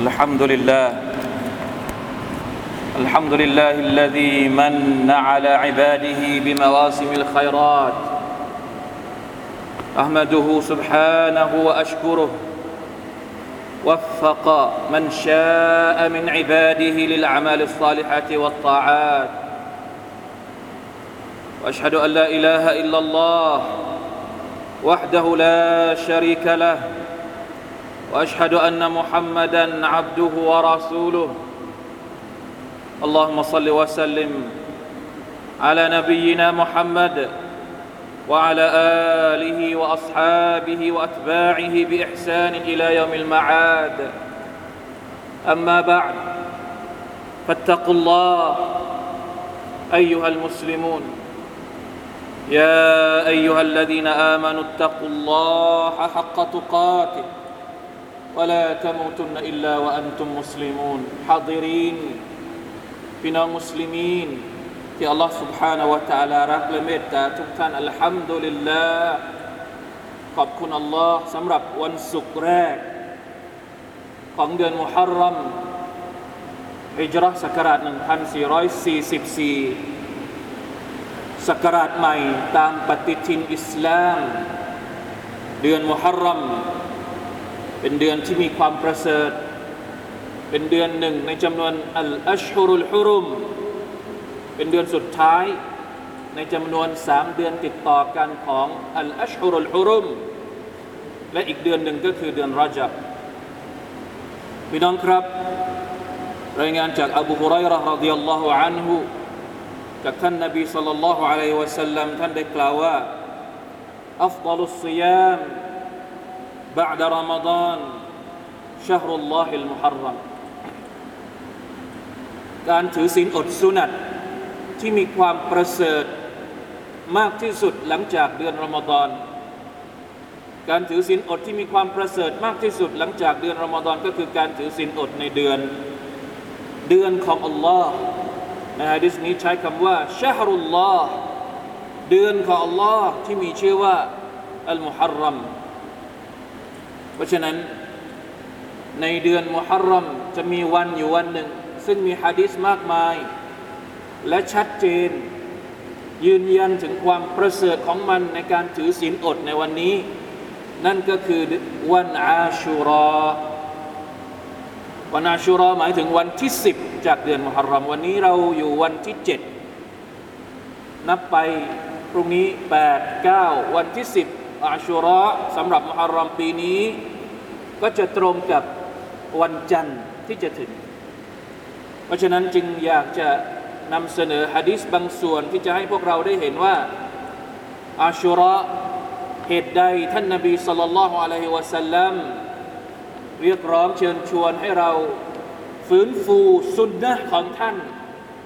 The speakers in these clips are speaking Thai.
الحمد لله. الحمد لله الذي من على عباده بمواسم الخيرات. أحمده سبحانه وأشكره. وفق من شاء من عباده للاعمال الصالحه والطاعات. وأشهد أن لا إله إلا الله وحده لا شريك له. وأشهد أن محمدا عبده ورسوله. اللهم صل وسلم على نبينا محمد وعلى آله وأصحابه وأتباعه بإحسان إلى يوم المعاد. أما بعد فاتقوا الله أيها المسلمون. يا أيها الذين آمنوا اتقوا الله حق تقاته. ولا تموتن الا وانتم مسلمون حاضرين พี่น้องมุสลิมีนที่อัลลอฮ์ سبحانه และ تعالى รักและเมตตาทุกท่านอัลฮัมดุลิลลาห์ขอบคุณอัลลอฮ์สำหรับวันศุกร์แรก ของเดือนมุฮัรรัมฮิจรัชศักราช1444ศักราชใหม่ตามปฏิทินอิสลาม เดือนมุฮัรรัม เป็นเดือนที่มีความประเสริฐ เป็นเดือนหนึ่งในจำนวนอัลอัชฮุรุลฮุรุม เป็นเดือนสุดท้ายในจำนวนสามเดือนติดต่อกันของอัลอัชฮุรุลฮุรุม และอีกเดือนหนึ่งก็คือเดือนรอจับพี่น้องครับ รายงานจากอบูฮุไรร์รดิยัลลอฮุอันฮุจากท่านนบีสัลลัลลอฮุอะลัยฮิวะสัลลัมท่านได้กล่าวว่าอัฟดัลุสซิยาม بعد رمضان شهر الله المحرم การถือศีลอดสุนัตที่มีความประเสริฐมากที่สุดหลังจากเดือนรอมฎอน การถือศีลอดที่มีความประเสริฐมากที่สุดหลังจากเดือนรอมฎอนก็คือการถือศีลอดในเดือนเดือนของอัลลอฮ์ในฮะดิษนี้ใช้คำว่าชาฮรุลลอฮ์เดือนของอัลลอฮ์ที่มีชื่อว่าอัลมุฮัรรัมเพ ราะฉะนั้นในเดือนมุฮัรรัมจะมีวันอยู่วันหนึ่ง ซึ่งมีฮะดิษมากมาย และชัดเจน ยืนยันถึงความประเสริฐของมันในการถือศีลอดในวันนี้ นั่นก็คือวันอาชูรอวันอาชูรอหมายถึงวันที่สิบจากเดือนมุฮัรรัมวันนี้เราอยู่วันที่เจ็ดนับไปพรุ่งนี้แปดเก้าวันที่สิบ อาชูรอสำหรับมุฮัรรัมปีนี้ ก็จะตรงกับวันจันทร์ที่จะถึง เพราะฉะนั้นจึงอยากจะนำเสนอฮะดิษบางส่วนที่จะให้พวกเราได้เห็นว่าอาชุระเหตุใดท่านนบีสุลต่านละฮ์อะลัยฮิวะสัลลัมเรียกร้องเชิญชวนให้เราฟื้นฟูสุนนะของท่าน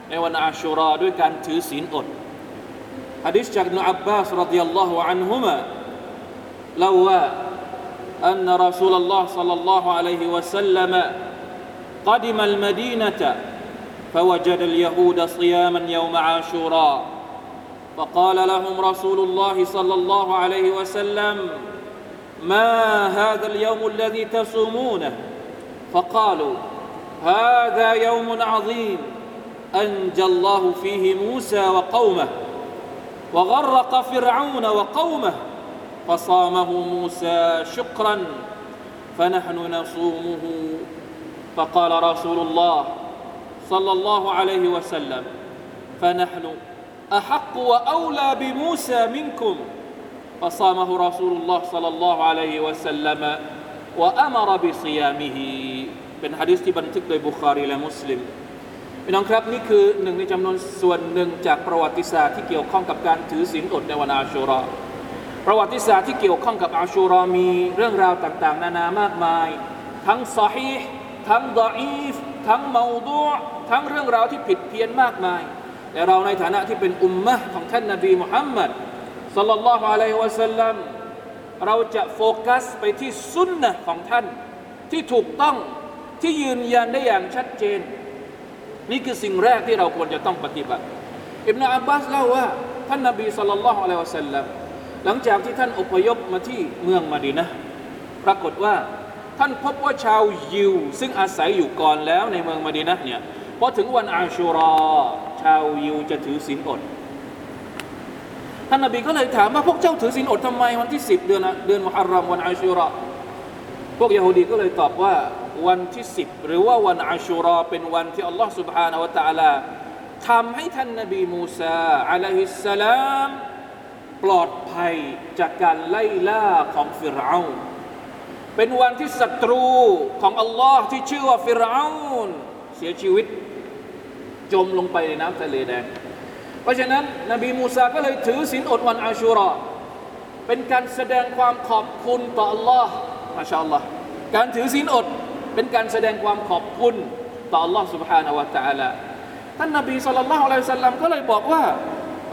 ในวันอาชุราด้วยการถือศีลอดฮะดิษจากนุอับบาสรดิยัลลอฮุอันฮุมะ เล่าว่า أن رسول الله صلى الله عليه وسلم قدم المدينة فوجد اليهود صياما يوم عاشوراء فقال لهم رسول الله صلى الله عليه وسلم ما هذا اليوم الذي تصومونه فقالوا هذا يوم عظيم أنجى الله فيه موسى وقومه وغرق فرعون وقومه فصامه موسى شكرا فنحن نصومه فقال رسول الله صلى الله عليه وسلم فنحن احق واولى بموسى منكم فصامه رسول الله صلى الله عليه وسلم وامر بصيامه เป็นฮะดิษที่บันทึกโดยบุคารีและมุสลิมพี่น้องครับนี่คือหนึ่งในจำนวนส่วนหนึ่งจากประวัติศาสตร์ที่เกี่ยวข้องกับการถือศีลอดในวันอาชูรา ประวัติศาสตร์ที่เกี่ยวข้องกับอาชูรอมีเรื่องราวต่างๆ นานามากมาย ทั้งซอฮีทั้งดออีฟทั้งเมาดูทั้งเรื่องราวที่ผิดเพี้ยนมากมายแต่เราในฐานะที่เป็นอุมมะของท่านนบีมุฮัมมัดสัลลัลลอฮุอะลัยฮิวะสัลลัมเราจะโฟกัสไปที่สุนนะของท่านที่ถูกต้องที่ยืนยันได้อย่างชัดเจน นี่คือสิ่งแรกที่เราควรจะต้องปฏิบัติอิบนาอับบาสเล่าว่าท่านนบีสัลลัลลอฮุอะลัยฮิวะสัลลัม หลังจากที่ท่านอพยพมาที่เมืองมาดีนะห์ปรากฏว่า ท่านพบว่าชาวยิว ซึ่งอาศัยอยู่ก่อนแล้วในเมืองมดีนะเนี่ยพอถึงวันอาชูรอ ชาวยิวจะถือศีลอด ท่านนบีก็เลยถามว่าพวกเจ้าถือศีลอดทำไมวันที่สิบเดือนเดือนมุฮัรรอมวันอาชูรอพวกยโฮดีก็เลยตอบว่าวันที่สิบหรือว่าวันอาชูรอเป็นวันที่อัลลอฮ์ سبحانه และ تعالى ทำให้ท่านนบีมูซาอะลัยฮิสสลาม ปลอดภัยจากการไล่ล่าของฟิรเอาเป็นวันที่ศัตรูของอัลลอฮ์ที่ชื่อว่าฟิรเอาเสียชีวิต จมลงไปในน้ำทะเลแดง เพราะฉะนั้น นบีมูซาก็เลยถือศีลอดวันอาชูรอเป็นการแสดงความขอบคุณต่ออัลลอฮ์มาชาอัลลอฮ์การถือศีลอดเป็นการแสดงความขอบคุณต่ออัลลอฮ์ سبحانه และ تعالى ท่านนบีสุลต่านละฮ์อะลัยฮิสัลลัมก็เลยบอกว่า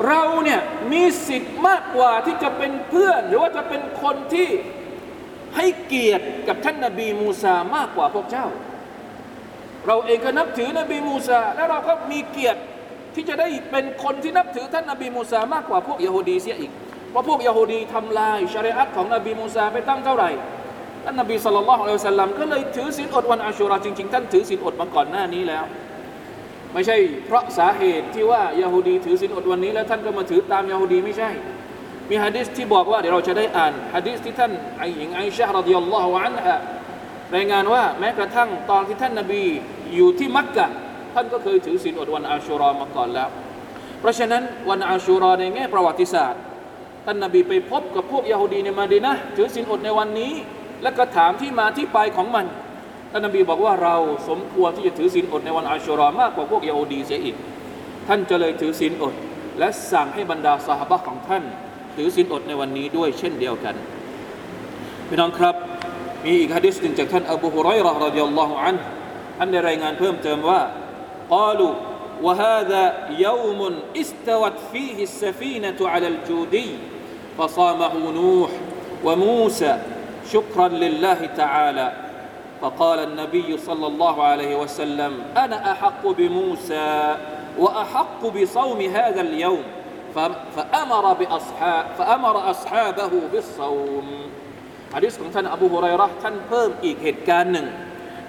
เราเนี่ยมีสิทธิ์มากกว่าที่จะเป็นเพื่อน หรือว่าจะเป็นคนที่ให้เกียรติกับท่านนบีมูซามากกว่าพวกเจ้า เราเองก็นับถือนบีมูซาและเราก็มีเกียรติที่จะได้เป็นคนที่นับถือท่านนบีมูซามากกว่าพวกยาฮูดีเสียอีกเพราะพวกยาฮูดีทำลายชะรีอัตของนบีมูซาไปตั้งเท่าไหร่ท่านนบีศ็อลลัลลอฮุอะลัยฮิวะซัลลัมก็เลยถือศีลอดวันอาชูราจริง ๆ ท่านถือศีลอดมาก่อนหน้านี้แล้ว ไม่ใช่เพราะสาเหตุที่ว่ายาฮูดีถือศีลอดวันนี้แล้วท่านก็มาถือตามยาฮูดีไม่ใช่ มีฮะดิษที่บอกว่าเดี๋ยวเราจะได้อ่านฮะดิษที่ท่านไอหญิงไอชะรดิยัลลอฮุอันฮะรายงานว่าแม้กระทั่งตอนที่ท่านนบีอยู่ที่มักกะท่านก็เคยถือศีลอดวันอาชูรอมาก่อนแล้ว เพราะฉะนั้นวันอาชูรอในแง่ประวัติศาสตร์ ท่านนบีไปพบกับพวกยาฮูดีในมาดีนะถือศีลอดในวันนี้ แล้วก็ถามที่มาที่ไปของมัน ท่านนบีบอกว่าเราสมควรที่จะถือศีลอดในวันอาชูรอมากกว่าพวกยาฮูดีเสียอีก ท่านจะเลยถือศีลอด และสั่งให้บรรดาสหบะของท่าน ถือศีลอดในวันนี้ด้วยเช่นเดียวกัน พี่น้องครับ มีอีกฮะดิษหนึ่งจากท่านอบูฮุไรเราะห์รดิยัลลอฮุอันฮ์ท่านได้รายงานเพิ่มเติมว่า قالوا وهذا يوم استوت فيه السفينة على الجودي فصامه نوح وموسى شكرا لله تعالى فقال النبي صلى الله عليه وسلم أنا أحق بموسى وأحق بصوم هذا اليوم فأمر بأصحاب فأمر أصحابه بالصوم ฮะดิษของท่านอบูฮุไรเราะห์ท่านเพิ่มอีกเหตุการณ์หนึ่ง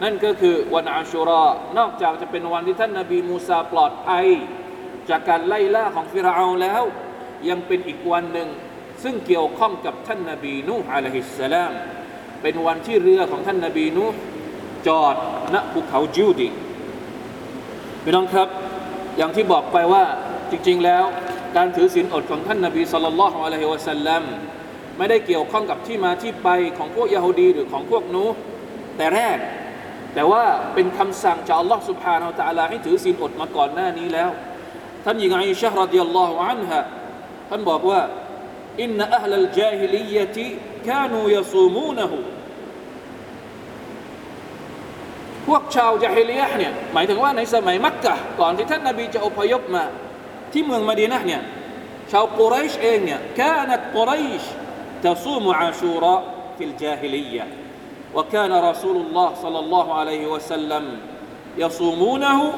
นั่นก็คือวันอาชูรอนอกจากจะเป็นวันที่ท่านนาบีมูซาปลอดภัย จากการไล่ล่าของฟิรเอาแล้ว ยังเป็นอีกวันหนึ่ง ซึ่งเกี่ยวข้องกับท่านนาบีนูฮ์อะลัยฮิสสลาม เป็นวันที่เรือของท่านนาบีนูจอดณภูเขาจูดีพี่น้องครับ อย่างที่บอกไปว่าจริงๆแล้วการถือศีลอดของท่านนาบีสุลต่านของอะลัยฮิวะสัลลัมไม่ได้เกี่ยวข้องกับที่มาที่ไปของพวกยโฮดีหรือของพวกนูแต่แรก แต่ว่าเป็นคำสั่งจากอัลลอฮ์สุบฮานาอัลละฮ์ให้ถือศีลอดมาก่อนหน้านี้แล้ว ท่านหญิงอิชะฮ์รดิยัลลอฮุอันฮะท่านบอกว่าอินน์อัลลจาฮิลียะติ กานูยซูมูนะฮูพวกชาวจาฮิลียะห์เนี่ยหมายถึงว่าในสมัยมักกะก่อนที่ท่านนบีจะอพยพมา ที่เมืองมะดีนะห์เนี่ยชาวกุไรชเองเนี่ย كانت قريش تصوم عاشوراء في الجاهلية وكان رسول الله صلى الله عليه وسلم يصومونه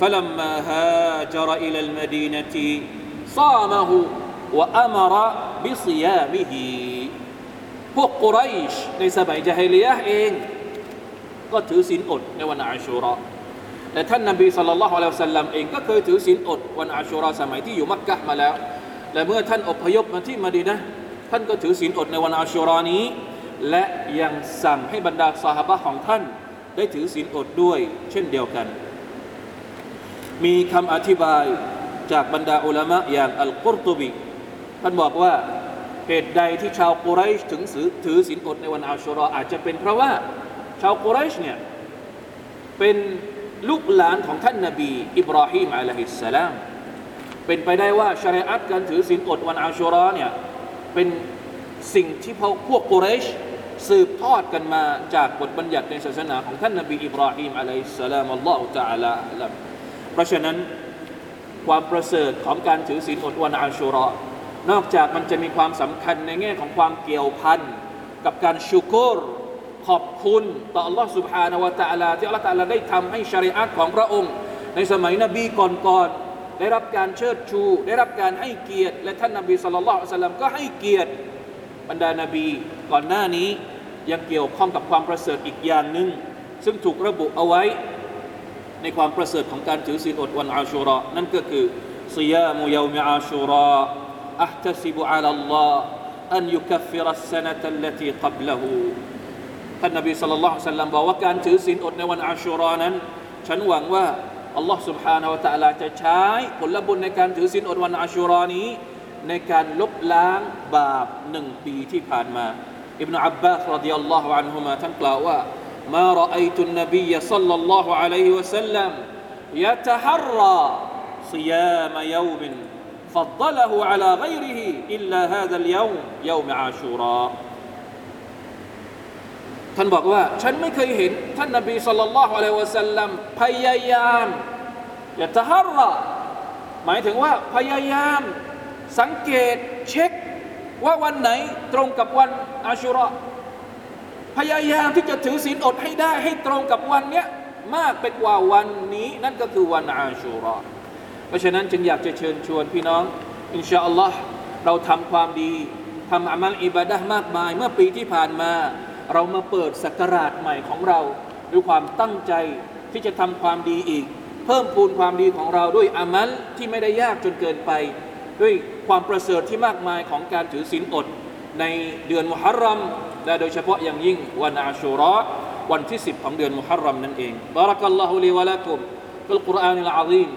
فلما هاجر إلى المدينة صامه وأمر بصيامه พวกกุไรชในสมัยจาฮิลียะเอง ก็ถือศีลอดในวันอาชูรอและท่านนบีสุลต่านละฮ์อะลัยฮิสัลลัมเองก็เคยถือศีลอดวันอาชูรอสมัยที่อยู่มักกะมาแล้ว และเมื่อท่านอพยพมาที่มดีนะท่านก็ถือศีลอดในวันอาชูรอนี้ และยังสั่งให้บรรดาสหบะของท่าน ได้ถือศีลอดด้วย เช่นเดียวกัน มีคำอธิบายจากบรรดาอุลามะอย่างอัลกุรตุบีท่านบอกว่า เหตุใดที่ชาวกุไรชถึงถือศีลอดในวันอาชูรออาจจะเป็นเพราะว่าชาวกุไรชเนี่ยเป็นลูกหลานของท่านนาบี อิบราฮิมอะลัยฮิสสลามเป็นไปได้ว่าชริอัตการถือศีลอดวันอาชูรอเนี่ยเป็นสิ่งที่พวกกุเรชสืบทอดกันมาจากบทบัญญัติในศาสนาของท่านนบีอิบราฮิมอะลัยฮิสสลามอัลลอฮฺตะอาลาอัลเพราะฉะนั้นความประเสริฐของการถือศีลอดวันอาชูรอ นอกจากมันจะมีความสำคัญในแง่ของความเกี่ยวพันกับการชูกรขอบคุณต่อ Allah سبحانه และ تعالى ที่ Allah تعالى ได้ทำให้ชริอัตของพระองค์ ในสมัยนบีก่อนๆได้รับการเชิดชู ได้รับการให้เกียรติ และท่านนบีสุลต่านละสัลลัมก็ให้เกียรติบรรดานาบีก่อนหน้านี้ ยังเกี่ยวข้องกับความประเสริฐอีกอย่างหนึ่งซึ่งถูกระบุเอาไว้ ในความประเสริฐของการถือศีลอดวันอาชูรอนั่นก็คือ صيام يوم عاشوراء أحتسب على الله أن يكفر السنة التي قبله ท่านนบีสัลลัลลอฮุซัลลัมบอกว่าการถือศีลอดในวันอาชูรอนั้น ฉันหวังว่าอัลลอฮ์ سبحانه และ تعالى จะใช้ผลบุญในการถือศีลอดวันอาชูรอนี้ ในการลบล้างบาปหนึ่งปีที่ผ่านมาอิบนาอับบาสรดิยัลลอฮุอันฮุมาท่านกล่าวว่า ما رأيت النبي صلى الله عليه وسلم يتحرى صيام يوم فضله على غيره إلا هذا اليوم يوم عاشوراء ท่านบอกว่า ฉันไม่เคยเห็น ท่านนบีสุลต่านละฮ์อะลัยวะสัลลัมพยายามอย่าตะฮัรระหมายถึงว่าพยายาม สังเกตเช็ค ว่าวันไหนตรงกับวันอาชุระพยายามที่จะถือศีลอดให้ได้ ให้ตรงกับวันเนี้ยมากไปกว่าวันนี้ นั่นก็คือวันอาชุระ เพราะฉะนั้นจึงอยากจะเชิญชวนพี่น้อง อินชาอัลลอฮ์เราทำความดีทำอามัลอิบาดะมากมาย เมื่อปีที่ผ่านมา เรามาเปิดสักราชใหม่ของเรา ด้วยความตั้งใจที่จะทำความดีอีก เพิ่มพูนความดีของเราด้วยอามัลที่ไม่ได้ยากจนเกินไป ด้วยความประเสริฐที่มากมายของการถือศีลอด ในเดือนมุฮัรรัมและโดยเฉพาะอย่างยิ่งวันอาชูรอวันที่ 10 ของเดือนมุฮัรรัมนั่นเองบารักัลลอฮุลีวะลักุมฟิลกุรอานิลอาซีม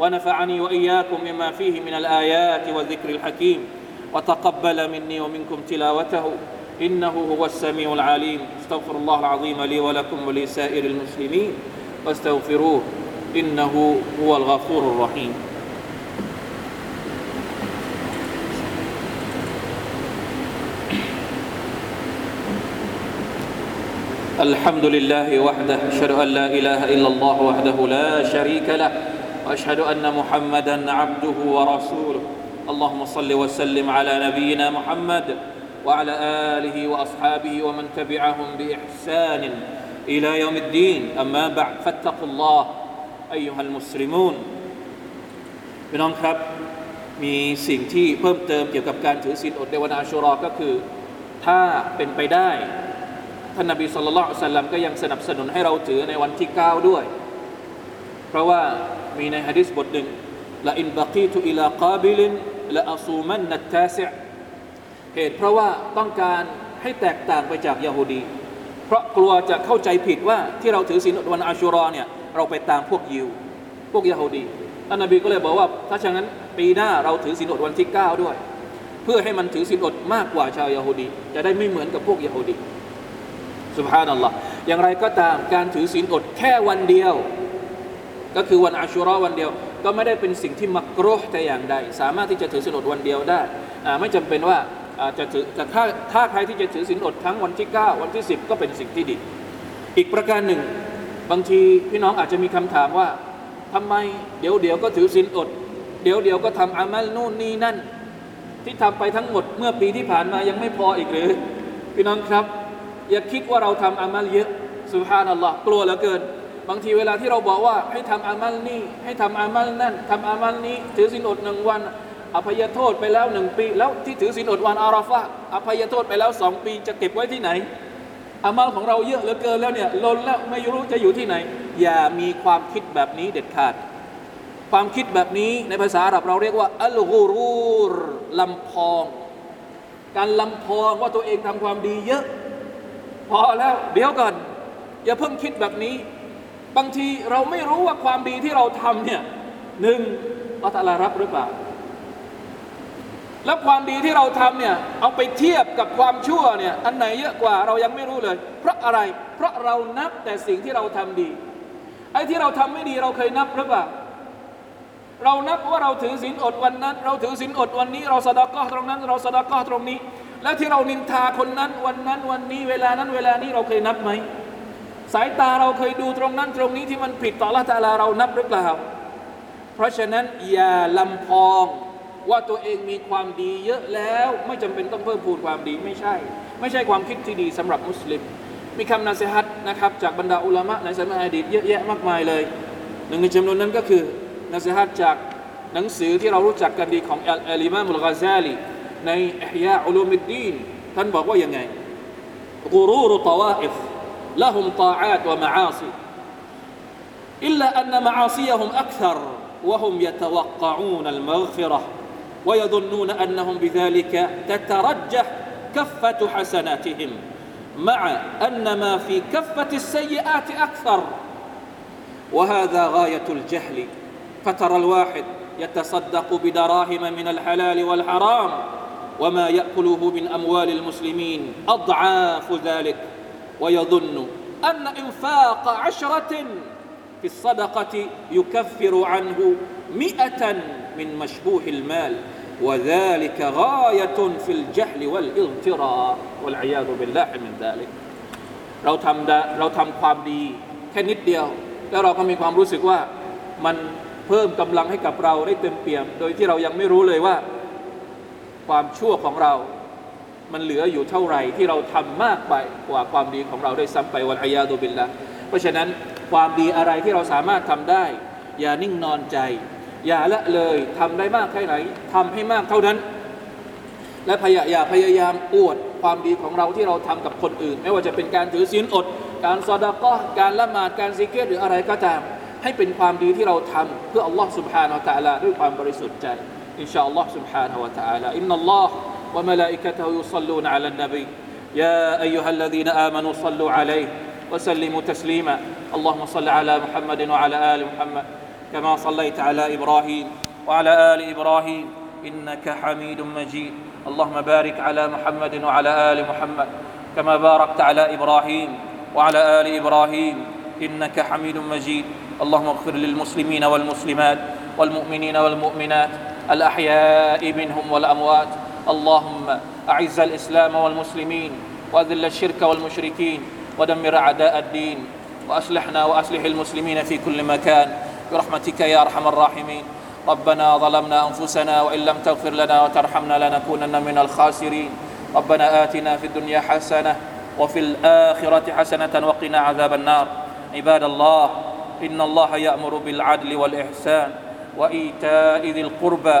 ونفعني وإياكم مما فيه من الآيات والذكر الحكيم. وتقبل مني ومنكم تلاوته. إنه هو السميع العليم. استغفر الله العظيم لي ولكم ولسائر المسلمين. واستغفروه. إنه هو الغفور الرحيم. الحمد لله وحده. أشهد أن لا إله إلا الله وحده لا شريك له. وأشهد أن محمدا عبده ورسوله اللهم صل وسلم على نبينا محمد وعلى آله وأصحابه ومن تبعهم بإحسان إلى يوم الدين أما بعد فاتقوا الله أيها المسلمون พี่น้องครับ มีสิ่งที่เพิ่มเติมเกี่ยวกับการถือศีลอดในวันอาชุรอก็คือ ถ้าเป็นไปได้ ท่านนบีสุลต่านสัลลัมก็ยังสนับสนุนให้เราถือในวันที่ 9 ด้วย เพราะว่า มีในฮะดิษบทหนึ่งละอินบากีตุอิลากาบิลินละอัซูมันนัตตาซิเหตุเพราะว่าต้องการให้แตกต่างไปจากยาฮูดี เพราะกลัวจะเข้าใจผิดว่าที่เราถือศีลอดวันอาชุรอเนี่ยเราไปตามพวกยิว พวกยาฮูดีท่านนบีก็เลยบอกว่า ถ้าเช่นนั้นปีหน้าเราถือศีลอดวันที่ 9 ด้วย เพื่อให้มันถือศีลอดมากกว่าชาวยาฮูดีจะได้ไม่เหมือนกับพวกยาฮูดีสุบฮานัลลอฮ์อย่างไรก็ตามการถือศีลอดแค่วันเดียว ก็คือวันอาชุรอวันเดียว ก็ไม่ได้เป็นสิ่งที่มักรุฮแต่อย่างใด สามารถที่จะถือศีลอดวันเดียวได้ไม่จำเป็นว่าจะถือแต่ถ้าถ้าใครที่จะถือศีลอดทั้งวันที่ 9 วันที่ 10 ก็เป็นสิ่งที่ดี อีกประการหนึ่ง บางทีพี่น้องอาจจะมีคำถามว่าทำไมเดี๋ยวเดี๋ยวก็ถือศีลอด เดี๋ยวเดี๋ยวก็ทำอามัลนู่นนี่นั่น ที่ทำไปทั้งหมดเมื่อปีที่ผ่านมายังไม่พออีกหรือ พี่น้องครับ อย่าคิดว่าเราทำอามัลเยอะสุภานัลลอฮ์กลัวเหลือเกิน บางทีเวลาที่เราบอกว่าให้ทำอามัลนี่ให้ทำอามัลนั่นทำอามัลนี้ ถือศีลอดหนึ่งวัน อภัยโทษไปแล้วหนึ่งปี แล้วที่ถือศีลอดวันอาราฟะอภัยโทษไปแล้วสองปี จะเก็บไว้ที่ไหน อามัลของเราเยอะเหลือเกินแล้วเนี่ยล้นแล้วไม่รู้จะอยู่ที่ไหน อย่ามีความคิดแบบนี้เด็ดขาด ความคิดแบบนี้ในภาษาอาหรับเราเรียกว่าอัลกูรูรลำพอง การลำพองว่าตัวเองทำความดีเยอะ พอแล้วเดี๋ยวก่อนอย่าเพิ่งคิดแบบนี้ บางทีเราไม่รู้ว่าความดีที่เราทำเนี่ยหนึ่งอัลตลารับหรือเปล่า แล้วความดีที่เราทำเนี่ยเอาไปเทียบกับความชั่วเนี่ยอันไหนเยอะกว่าเรายังไม่รู้เลย เพราะอะไร เพราะเรานับแต่สิ่งที่เราทำดีไอ้ที่เราทำไม่ดีเราเคยนับหรือเปล่าเรานับว่าเราถือศีลอดวันนั้น เราถือศีลอดวันนี้ เราสดาก็ตรงนั้น เราสดาก็ตรงนี้ แล้วที่เรานินทาคนนั้นวันนั้นวันนี้ เวลานั้นเวลานี้เราเคยนับไหม สายตาเราเคยดูตรงนั้นตรงนี้ที่มันผิดต่อละตาลาเรานับหรือเปล่า เพราะฉะนั้นอย่าลำพองว่าตัวเองมีความดีเยอะแล้วไม่จำเป็นต้องเพิ่มพูนความดีไม่ใช่ ไม่ใช่ความคิดที่ดีสำหรับมุสลิม มีคำนาสฮัตนะครับจากบรรดาอุลามะในสมัยอดีตเยอะแยะมากมายเลย หนึ่งในจำนวนนั้นก็คือนาสฮัตจากหนังสือที่เรารู้จักกันดีของอัลิมามุลกาซาลีในอิฮยาอุลุมิดดีนท่านบอกว่ายังไงกรูรุตวาอิฟ لهم طاعات ومعاصي إلا أن معاصيهم أكثر وهم يتوقعون المغفرة ويظنون أنهم بذلك تترجح كفة حسناتهم مع أن ما في كفة السيئات أكثر. وهذا غاية الجهل فترى الواحد يتصدق بدراهم من الحلال والحرام وما يأكله من أموال المسلمين أضعاف ذلك. ويظن أن إنفاق عشرة في الصدقة يكفر عنه مئة من مشبوه المال وذلك غاية في الجهل والاغترار والعياذ بالله من ذلك เราทำได้เราทำความดีแค่นิดเดียว แล้วเราก็มีความรู้สึกว่ามันเพิ่มกำลังให้กับเราได้เต็มเปี่ยม โดยที่เรายังไม่รู้เลยว่า ความชั่วของเรา มันเหลืออยู่เท่าไหร่ที่เราทำมากไปกว่าความดีของเราได้ซ้ำไปวันอายาดูบิลละเพราะฉะนั้นความดีอะไรที่เราสามารถทำได้ อย่านิ่งนอนใจ อย่าละเลยทำได้มากแค่ไหนทำให้มากเท่านั้น และพยาอย่าพยายามอวดความดีของเราที่เราทำกับคนอื่น ไม่ว่าจะเป็นการถือศีลอด การซอดาก็การละหมาดการซิกเกตหรืออะไรก็ตาม ให้เป็นความดีที่เราทำเพื่ออัลลอฮ์ سبحانه และ تعالى ด้วยความบริสุทธิ์ใจอินชาอัลลอฮ์ سبحانه และ تعالى อินนัลลอฮ์ وملائكته يصلون على النبي. يا أيها الذين آمنوا صلوا عليه وسلموا تسليما. اللهم صل على محمد وعلى آل محمد كما صليت على إبراهيم وعلى آل إبراهيم. إنك حميد مجيد. اللهم بارك على محمد وعلى آل محمد كما باركت على إبراهيم وعلى آل إبراهيم. إنك حميد مجيد. اللهم اغفر للمسلمين والمسلمات والمؤمنين والمؤمنات الأحياء منهم والأموات اللهم أعز الإسلام والمسلمين وأذل الشرك والمشركين ودمر أعداء الدين وأصلحنا وأصلح المسلمين في كل مكان. برحمتك يا أرحم الراحمين. ربنا ظلمنا أنفسنا وإن لم تغفر لنا وترحمنا لنكونن من الخاسرين. ربنا آتنا في الدنيا حسنة وفي الآخرة حسنة وقنا عذاب النار. عباد الله إن الله يأمر بالعدل والإحسان وإيتاء ذي القربى.